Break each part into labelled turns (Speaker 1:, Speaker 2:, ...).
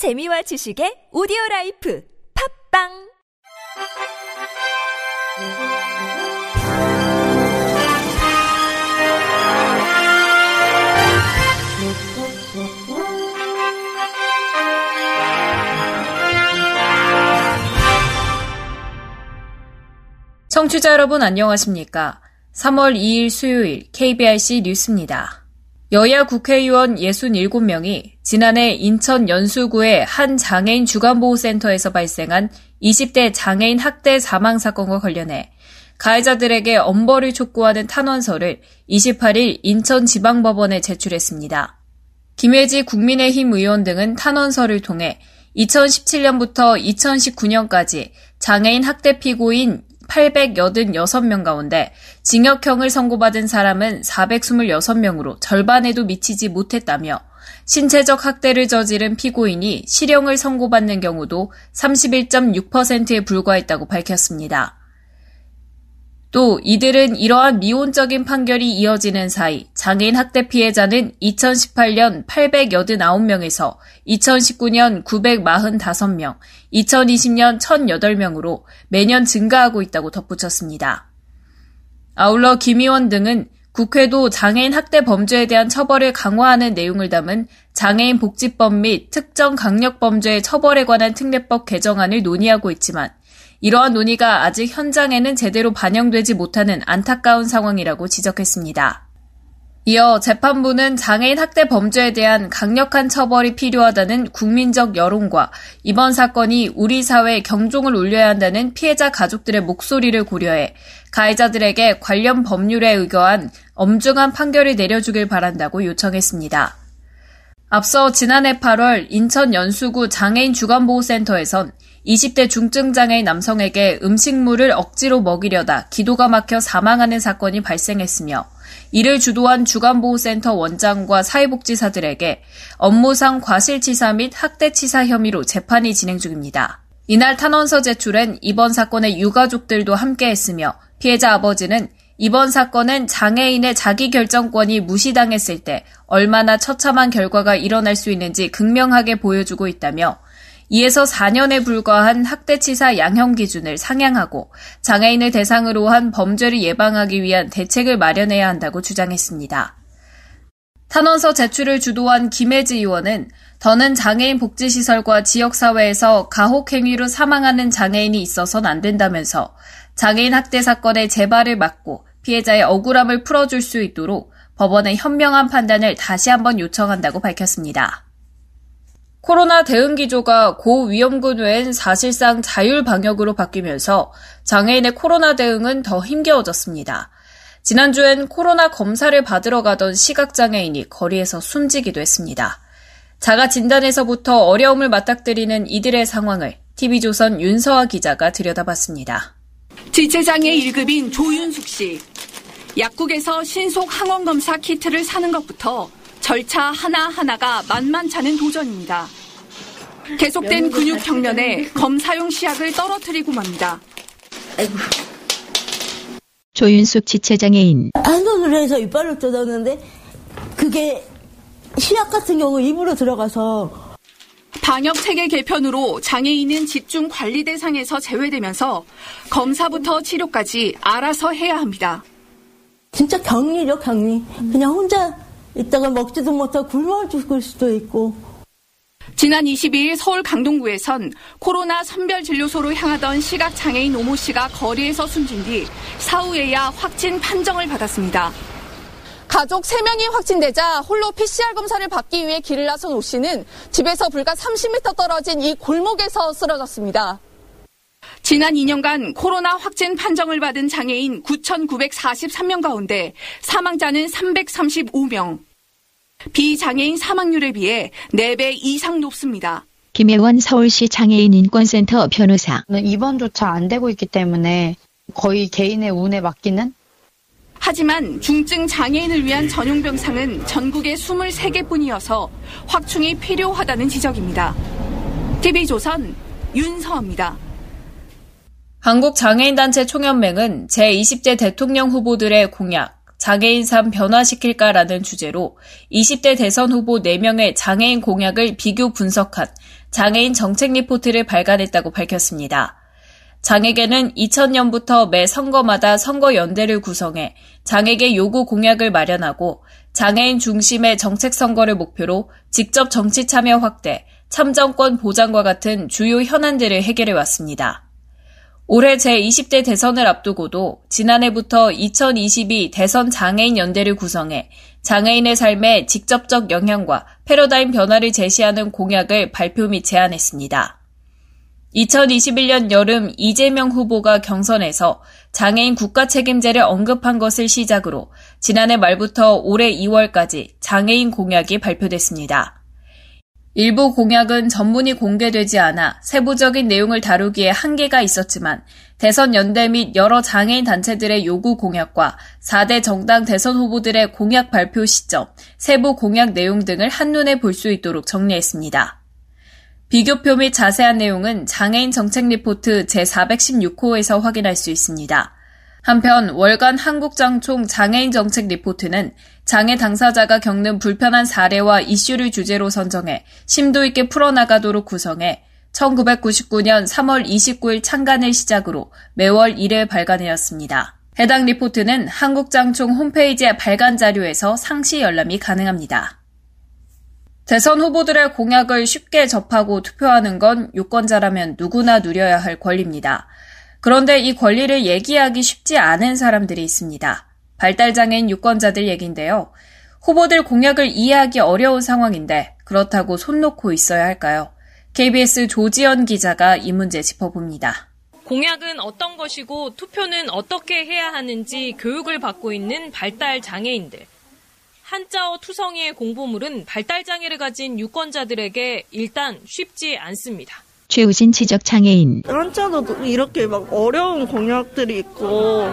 Speaker 1: 재미와 지식의 오디오 라이프 팝빵
Speaker 2: 청취자 여러분 안녕하십니까? 3월 2일 수요일 KBRC 뉴스입니다. 여야 국회의원 67명이 지난해 인천 연수구의 한 장애인 주간보호센터에서 발생한 20대 장애인 학대 사망 사건과 관련해 가해자들에게 엄벌을 촉구하는 탄원서를 28일 인천지방법원에 제출했습니다. 김혜지 국민의힘 의원 등은 탄원서를 통해 2017년부터 2019년까지 장애인 학대 피고인 886명 가운데 징역형을 선고받은 사람은 426명으로 절반에도 미치지 못했다며 신체적 학대를 저지른 피고인이 실형을 선고받는 경우도 31.6%에 불과했다고 밝혔습니다. 또 이들은 이러한 미온적인 판결이 이어지는 사이 장애인 학대 피해자는 2018년 889명에서 2019년 945명, 2020년 1008명으로 매년 증가하고 있다고 덧붙였습니다. 아울러 김 의원 등은 국회도 장애인 학대 범죄에 대한 처벌을 강화하는 내용을 담은 장애인 복지법 및 특정 강력 범죄 처벌에 관한 특례법 개정안을 논의하고 있지만 이러한 논의가 아직 현장에는 제대로 반영되지 못하는 안타까운 상황이라고 지적했습니다. 이어 재판부는 장애인 학대 범죄에 대한 강력한 처벌이 필요하다는 국민적 여론과 이번 사건이 우리 사회에 경종을 울려야 한다는 피해자 가족들의 목소리를 고려해 가해자들에게 관련 법률에 의거한 엄중한 판결을 내려주길 바란다고 요청했습니다. 앞서 지난해 8월 인천 연수구 장애인 주간보호센터에선 20대 중증장애인 남성에게 음식물을 억지로 먹이려다 기도가 막혀 사망하는 사건이 발생했으며 이를 주도한 주간보호센터 원장과 사회복지사들에게 업무상 과실치사 및 학대치사 혐의로 재판이 진행 중입니다. 이날 탄원서 제출엔 이번 사건의 유가족들도 함께했으며 피해자 아버지는 이번 사건은 장애인의 자기 결정권이 무시당했을 때 얼마나 처참한 결과가 일어날 수 있는지 극명하게 보여주고 있다며 이에서 4년에 불과한 학대치사 양형 기준을 상향하고 장애인을 대상으로 한 범죄를 예방하기 위한 대책을 마련해야 한다고 주장했습니다. 탄원서 제출을 주도한 김혜지 의원은 더는 장애인 복지시설과 지역사회에서 가혹행위로 사망하는 장애인이 있어선 안 된다면서 장애인 학대 사건의 재발을 막고 피해자의 억울함을 풀어줄 수 있도록 법원의 현명한 판단을 다시 한번 요청한다고 밝혔습니다. 코로나 대응 기조가 고위험군 외엔 사실상 자율 방역으로 바뀌면서 장애인의 코로나 대응은 더 힘겨워졌습니다. 지난주엔 코로나 검사를 받으러 가던 시각장애인이 거리에서 숨지기도 했습니다. 자가 진단에서부터 어려움을 맞닥뜨리는 이들의 상황을 TV조선 윤서아 기자가 들여다봤습니다.
Speaker 3: 지체장애 1급인 조윤숙 씨. 약국에서 신속 항원검사 키트를 사는 것부터 절차 하나하나가 만만찮은 도전입니다. 계속된 근육 경련에 검사용 시약을 떨어뜨리고 맙니다.
Speaker 4: 조윤숙 지체장애인.
Speaker 5: 한 손으로 해서 이빨을 뜯었는데 그게 시약 같은 경우 입으로 들어가서
Speaker 3: 방역 체계 개편으로 장애인은 집중 관리 대상에서 제외되면서 검사부터 치료까지 알아서 해야 합니다.
Speaker 5: 진짜 격리죠 격리. 그냥 혼자 있다가 먹지도 못하고 굶어 죽을 수도 있고.
Speaker 3: 지난 22일 서울 강동구에선 코로나 선별진료소로 향하던 시각장애인 오모 씨가 거리에서 숨진 뒤 사후에야 확진 판정을 받았습니다. 가족 3명이 확진되자 홀로 PCR 검사를 받기 위해 길을 나선 오 씨는 집에서 불과 30m 떨어진 이 골목에서 쓰러졌습니다. 지난 2년간 코로나 확진 판정을 받은 장애인 9,943명 가운데 사망자는 335명. 비장애인 사망률에 비해 4배 이상 높습니다.
Speaker 4: 김혜원 서울시 장애인 인권센터 변호사.
Speaker 6: 입원조차 안 되고 있기 때문에 거의 개인의 운에 맡기는
Speaker 3: 하지만 중증 장애인을 위한 전용 병상은 전국에 23개 뿐이어서 확충이 필요하다는 지적입니다. TV조선 윤서입니다.
Speaker 2: 한국장애인단체 총연맹은 제20대 대통령 후보들의 공약, 장애인 삶 변화시킬까라는 주제로 20대 대선 후보 4명의 장애인 공약을 비교 분석한 장애인 정책 리포트를 발간했다고 밝혔습니다. 장에게는 2000년부터 매 선거마다 선거연대를 구성해 장에게 요구 공약을 마련하고 장애인 중심의 정책 선거를 목표로 직접 정치 참여 확대, 참정권 보장과 같은 주요 현안들을 해결해 왔습니다. 올해 제20대 대선을 앞두고도 지난해부터 2022 대선 장애인 연대를 구성해 장애인의 삶에 직접적 영향과 패러다임 변화를 제시하는 공약을 발표 및 제안했습니다. 2021년 여름 이재명 후보가 경선에서 장애인 국가 책임제를 언급한 것을 시작으로 지난해 말부터 올해 2월까지 장애인 공약이 발표됐습니다. 일부 공약은 전문이 공개되지 않아 세부적인 내용을 다루기에 한계가 있었지만 대선 연대 및 여러 장애인 단체들의 요구 공약과 4대 정당 대선 후보들의 공약 발표 시점, 세부 공약 내용 등을 한눈에 볼 수 있도록 정리했습니다. 비교표 및 자세한 내용은 장애인 정책 리포트 제416호에서 확인할 수 있습니다. 한편 월간 한국장총 장애인 정책 리포트는 장애 당사자가 겪는 불편한 사례와 이슈를 주제로 선정해 심도 있게 풀어나가도록 구성해 1999년 3월 29일 창간을 시작으로 매월 1회 발간되었습니다. 해당 리포트는 한국장총 홈페이지의 발간 자료에서 상시 열람이 가능합니다. 대선 후보들의 공약을 쉽게 접하고 투표하는 건 유권자라면 누구나 누려야 할 권리입니다. 그런데 이 권리를 얘기하기 쉽지 않은 사람들이 있습니다. 발달장애인 유권자들 얘기인데요. 후보들 공약을 이해하기 어려운 상황인데 그렇다고 손 놓고 있어야 할까요? KBS 조지연 기자가 이 문제 짚어봅니다.
Speaker 7: 공약은 어떤 것이고 투표는 어떻게 해야 하는지 교육을 받고 있는 발달 장애인들. 한자어 투성이의 공보물은 발달 장애를 가진 유권자들에게 일단 쉽지 않습니다.
Speaker 4: 최우진 지적 장애인.
Speaker 8: 한자도 이렇게 막 어려운 공약들이 있고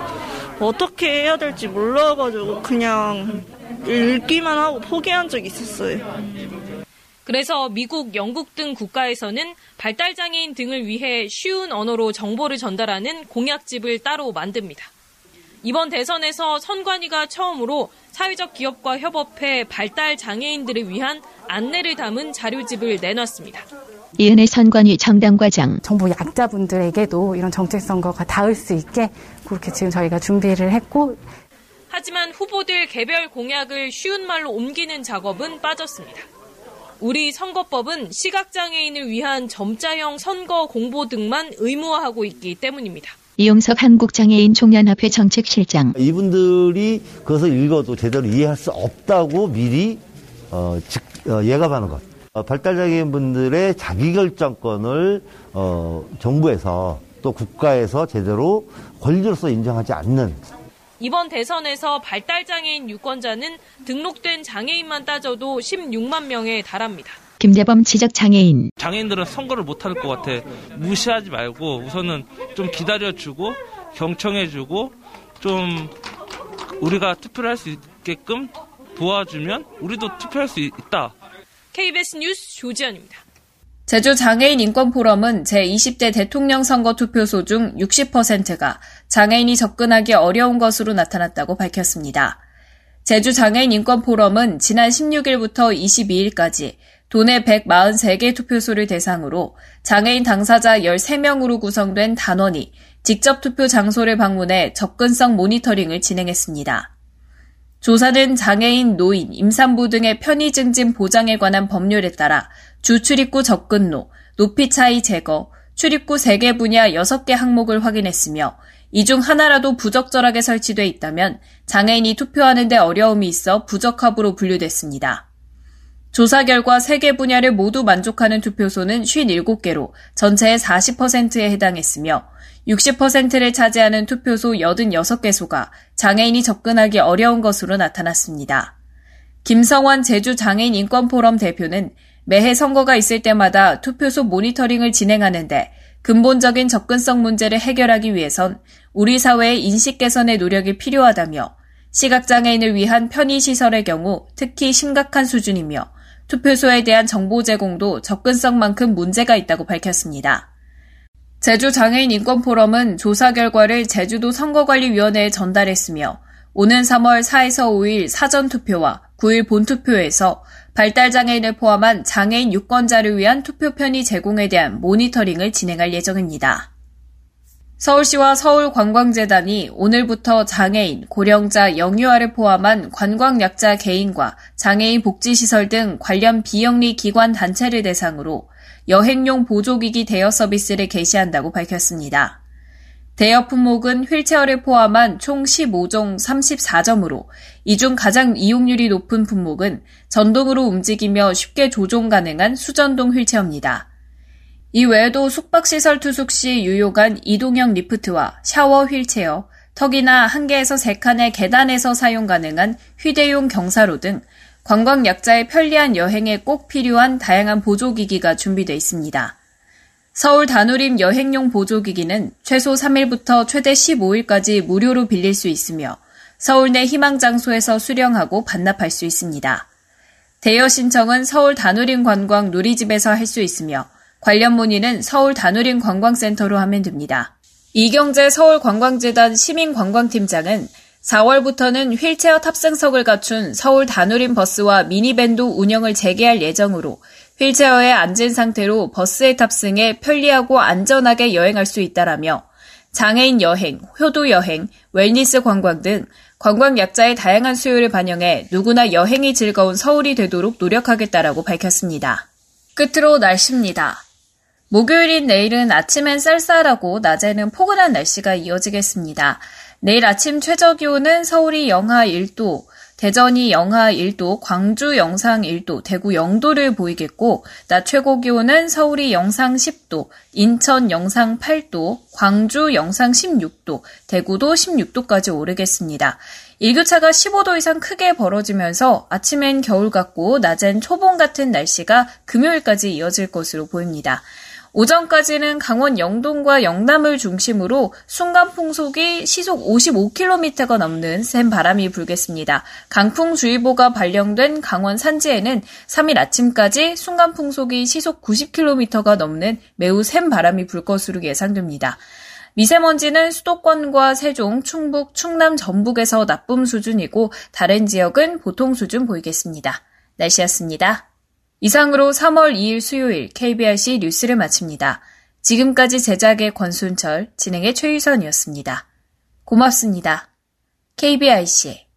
Speaker 8: 어떻게 해야 될지 몰라가지고 그냥 읽기만 하고 포기한 적이 있었어요.
Speaker 7: 그래서 미국, 영국 등 국가에서는 발달장애인 등을 위해 쉬운 언어로 정보를 전달하는 공약집을 따로 만듭니다. 이번 대선에서 선관위가 처음으로 사회적 기업과 협업해 발달 장애인들을 위한 안내를 담은 자료집을 내놨습니다.
Speaker 4: 이은혜 선관위 정당과장.
Speaker 9: 정보 약자분들에게도 이런 정책 선거가 닿을 수 있게 그렇게 지금 저희가 준비를 했고
Speaker 7: 하지만 후보들 개별 공약을 쉬운 말로 옮기는 작업은 빠졌습니다. 우리 선거법은 시각장애인을 위한 점자형 선거 공보 등만 의무화하고 있기 때문입니다.
Speaker 4: 이용석 한국장애인 총연합회 정책실장.
Speaker 10: 이분들이 그것을 읽어도 제대로 이해할 수 없다고 미리 어, 직, 어, 예감하는 것. 어, 발달장애인 분들의 자기결정권을 어, 정부에서 또 국가에서 제대로 권리로서 인정하지 않는
Speaker 7: 이번 대선에서 발달장애인 유권자는 등록된 장애인만 따져도 16만 명에 달합니다.
Speaker 4: 김대범 지적 장애인.
Speaker 11: 장애인들은 선거를 못할 것 같아. 무시하지 말고 우선은 좀 기다려주고 경청해주고 좀 우리가 투표를 할 수 있게끔 도와주면 우리도 투표할 수 있다.
Speaker 7: KBS 뉴스 조지현입니다.
Speaker 2: 제주 장애인 인권 포럼은 제20대 대통령 선거 투표소 중 60%가 장애인이 접근하기 어려운 것으로 나타났다고 밝혔습니다. 제주 장애인 인권 포럼은 지난 16일부터 22일까지 도내 143개 투표소를 대상으로 장애인 당사자 13명으로 구성된 단원이 직접 투표 장소를 방문해 접근성 모니터링을 진행했습니다. 조사는 장애인, 노인, 임산부 등의 편의 증진 보장에 관한 법률에 따라 주 출입구 접근로, 높이 차이 제거, 출입구 3개 분야 6개 항목을 확인했으며 이 중 하나라도 부적절하게 설치돼 있다면 장애인이 투표하는 데 어려움이 있어 부적합으로 분류됐습니다. 조사 결과 3개 분야를 모두 만족하는 투표소는 57개로 전체의 40%에 해당했으며 60%를 차지하는 투표소 86개소가 장애인이 접근하기 어려운 것으로 나타났습니다. 김성환 제주 장애인 인권포럼 대표는 매해 선거가 있을 때마다 투표소 모니터링을 진행하는데 근본적인 접근성 문제를 해결하기 위해선 우리 사회의 인식 개선의 노력이 필요하다며 시각장애인을 위한 편의시설의 경우 특히 심각한 수준이며 투표소에 대한 정보 제공도 접근성만큼 문제가 있다고 밝혔습니다. 제주 장애인 인권 포럼은 조사 결과를 제주도 선거관리위원회에 전달했으며 오는 3월 4에서 5일 사전 투표와 9일 본투표에서 발달 장애인을 포함한 장애인 유권자를 위한 투표 편의 제공에 대한 모니터링을 진행할 예정입니다. 서울시와 서울관광재단이 오늘부터 장애인, 고령자, 영유아를 포함한 관광약자 개인과 장애인 복지시설 등 관련 비영리 기관 단체를 대상으로 여행용 보조기기 대여 서비스를 개시한다고 밝혔습니다. 대여 품목은 휠체어를 포함한 총 15종 34점으로 이 중 가장 이용률이 높은 품목은 전동으로 움직이며 쉽게 조종 가능한 수전동 휠체어입니다. 이 외에도 숙박시설 투숙 시 유용한 이동형 리프트와 샤워 휠체어, 턱이나 한 개에서 세 칸의 계단에서 사용 가능한 휴대용 경사로 등 관광 약자의 편리한 여행에 꼭 필요한 다양한 보조기기가 준비되어 있습니다. 서울 다누림 여행용 보조기기는 최소 3일부터 최대 15일까지 무료로 빌릴 수 있으며 서울 내 희망 장소에서 수령하고 반납할 수 있습니다. 대여 신청은 서울 다누림 관광 누리집에서 할 수 있으며 관련 문의는 서울 다누림 관광센터로 하면 됩니다. 이경재 서울관광재단 시민관광팀장은 4월부터는 휠체어 탑승석을 갖춘 서울 다누림 버스와 미니밴도 운영을 재개할 예정으로 휠체어에 앉은 상태로 버스에 탑승해 편리하고 안전하게 여행할 수 있다라며 장애인 여행, 효도 여행, 웰니스 관광 등 관광 약자의 다양한 수요를 반영해 누구나 여행이 즐거운 서울이 되도록 노력하겠다라고 밝혔습니다. 끝으로 날씨입니다. 목요일인 내일은 아침엔 쌀쌀하고 낮에는 포근한 날씨가 이어지겠습니다. 내일 아침 최저 기온은 서울이 영하 1도, 대전이 영하 1도, 광주 영상 1도, 대구 0도를 보이겠고, 낮 최고 기온은 서울이 영상 10도, 인천 영상 8도, 광주 영상 16도, 대구도 16도까지 오르겠습니다. 일교차가 15도 이상 크게 벌어지면서 아침엔 겨울 같고 낮엔 초봄 같은 날씨가 금요일까지 이어질 것으로 보입니다. 오전까지는 강원 영동과 영남을 중심으로 순간 풍속이 시속 55km가 넘는 센 바람이 불겠습니다. 강풍주의보가 발령된 강원 산지에는 3일 아침까지 순간 풍속이 시속 90km가 넘는 매우 센 바람이 불 것으로 예상됩니다. 미세먼지는 수도권과 세종, 충북, 충남, 전북에서 나쁨 수준이고 다른 지역은 보통 수준 보이겠습니다. 날씨였습니다. 이상으로 3월 2일 수요일 KBRC 뉴스를 마칩니다. 지금까지 제작의 권순철, 진행의 최유선이었습니다. 고맙습니다. KBRC